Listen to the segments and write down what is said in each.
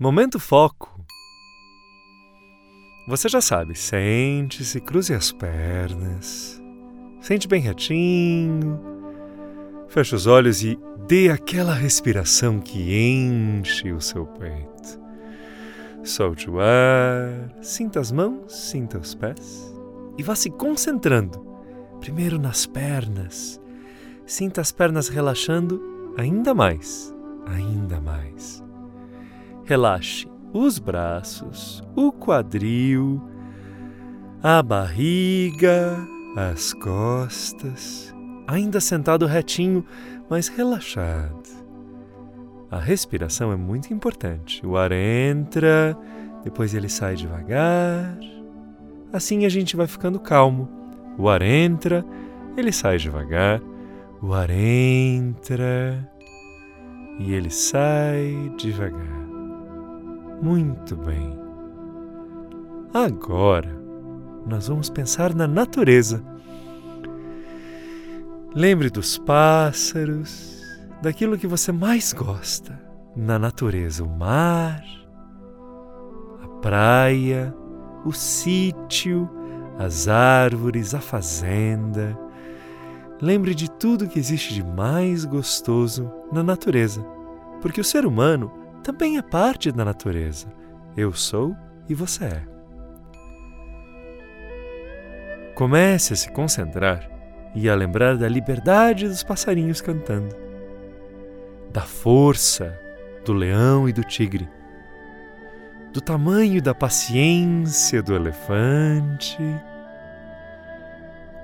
Momento foco. Você já sabe, sente-se, cruze as pernas, sente bem retinho, feche os olhos e dê aquela respiração que enche o seu peito. Solte o ar, sinta as mãos, sinta os pés e vá se concentrando, primeiro nas pernas. Sinta as pernas relaxando ainda mais, ainda mais. Relaxe os braços, o quadril, a barriga, as costas, ainda sentado retinho, mas relaxado. A respiração é muito importante. O ar entra, depois ele sai devagar. Assim a gente vai ficando calmo. O ar entra, ele sai devagar. O ar entra e ele sai devagar. Muito bem. Agora, nós vamos pensar na natureza. Lembre dos pássaros, daquilo que você mais gosta na natureza: o mar, a praia, o sítio, as árvores, a fazenda. Lembre de tudo que existe de mais gostoso na natureza, porque o ser humano também é parte da natureza. Eu sou e você é. Comece a se concentrar e a lembrar da liberdade dos passarinhos cantando, da força do leão e do tigre, do tamanho da paciência do elefante.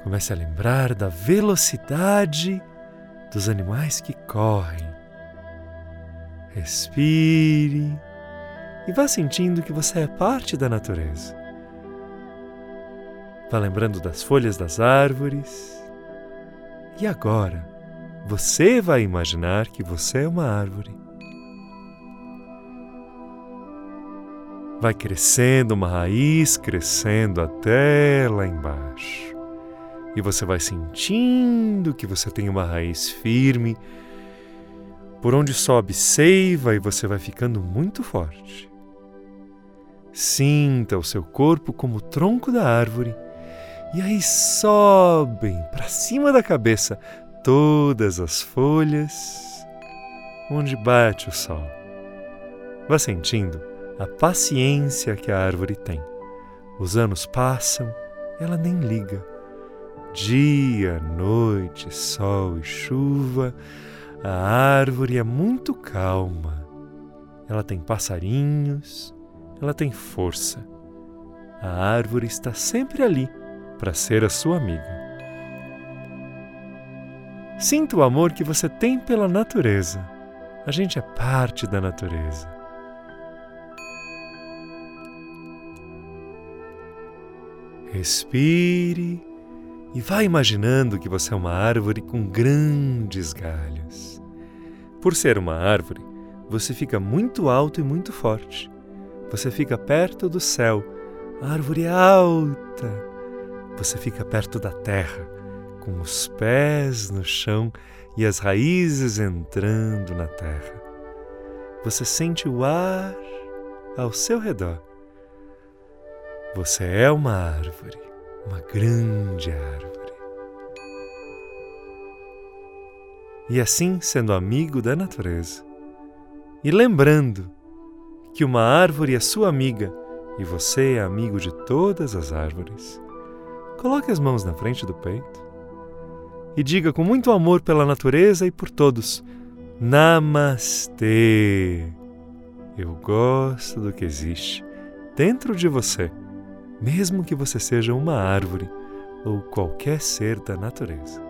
Comece a lembrar da velocidade dos animais que correm Respire e vá sentindo que você é parte da natureza. Vá lembrando das folhas das árvores. E agora, você vai imaginar que você é uma árvore. Vai crescendo uma raiz, crescendo até lá embaixo. E você vai sentindo que você tem uma raiz firme por onde sobe seiva e você vai ficando muito forte. Sinta o seu corpo como o tronco da árvore e aí sobem para cima da cabeça todas as folhas onde bate o sol. Vá sentindo a paciência que a árvore tem. Os anos passam, ela nem liga. Dia, noite, sol e chuva, a árvore é muito calma. Ela tem passarinhos, ela tem força. A árvore está sempre ali para ser a sua amiga. Sinta o amor que você tem pela natureza. A gente é parte da natureza. Respire e vá imaginando que você é uma árvore com grandes galhos. Por ser uma árvore, você fica muito alto e muito forte. Você fica perto do céu. Árvore é alta. Você fica perto da terra, com os pés no chão e as raízes entrando na terra. Você sente o ar ao seu redor. Você é uma árvore uma grande árvore. E assim, sendo amigo da natureza, e lembrando que uma árvore é sua amiga e você é amigo de todas as árvores, coloque as mãos na frente do peito e diga com muito amor pela natureza e por todos: Namastê! Eu gosto do que existe dentro de você mesmo que você seja uma árvore ou qualquer ser da natureza.